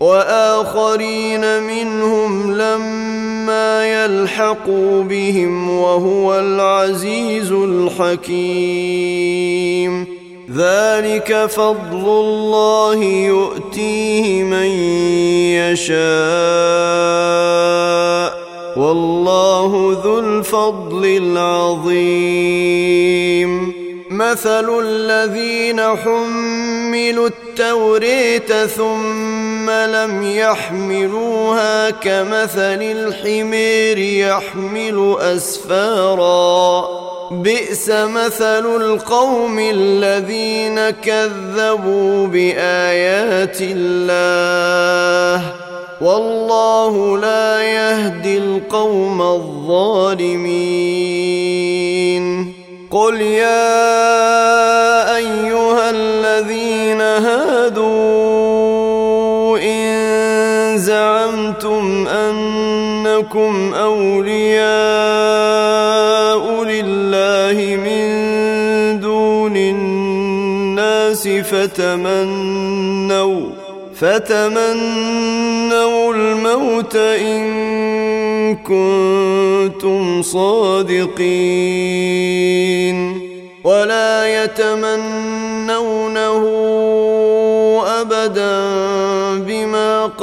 وآخرين منهم لما يلحقوا بهم وهو العزيز الحكيم. ذلك فضل الله يؤتيه من يشاء. والله ذو الفضل العظيم. مثل الذين حملوا التوريت ثم لم يحملوها كمثل الحمير يحمل أسفارا. بئس مثل القوم الذين كذبوا بآيات الله. والله لا يهدي القوم الظالمين. قل يا أنكم أولياء لله من دون الناس فتمنوا فتمنوا الموت إن كنتم صادقين ولا يتمنونه ابدا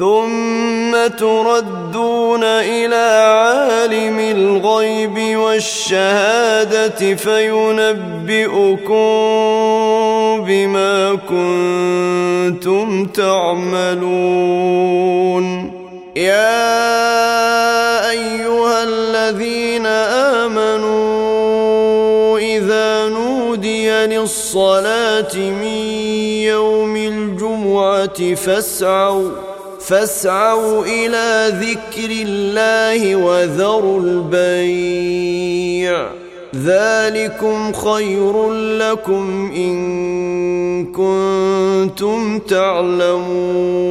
ثم تردون إلى عالم الغيب والشهادة فينبئكم بما كنتم تعملون. يا أيها الذين آمنوا إذا نودي للصلاة من يوم الجمعة فاسعوا. فاسعوا إلى ذكر الله وذروا البيع. ذلكم خير لكم إن كنتم تعلمون.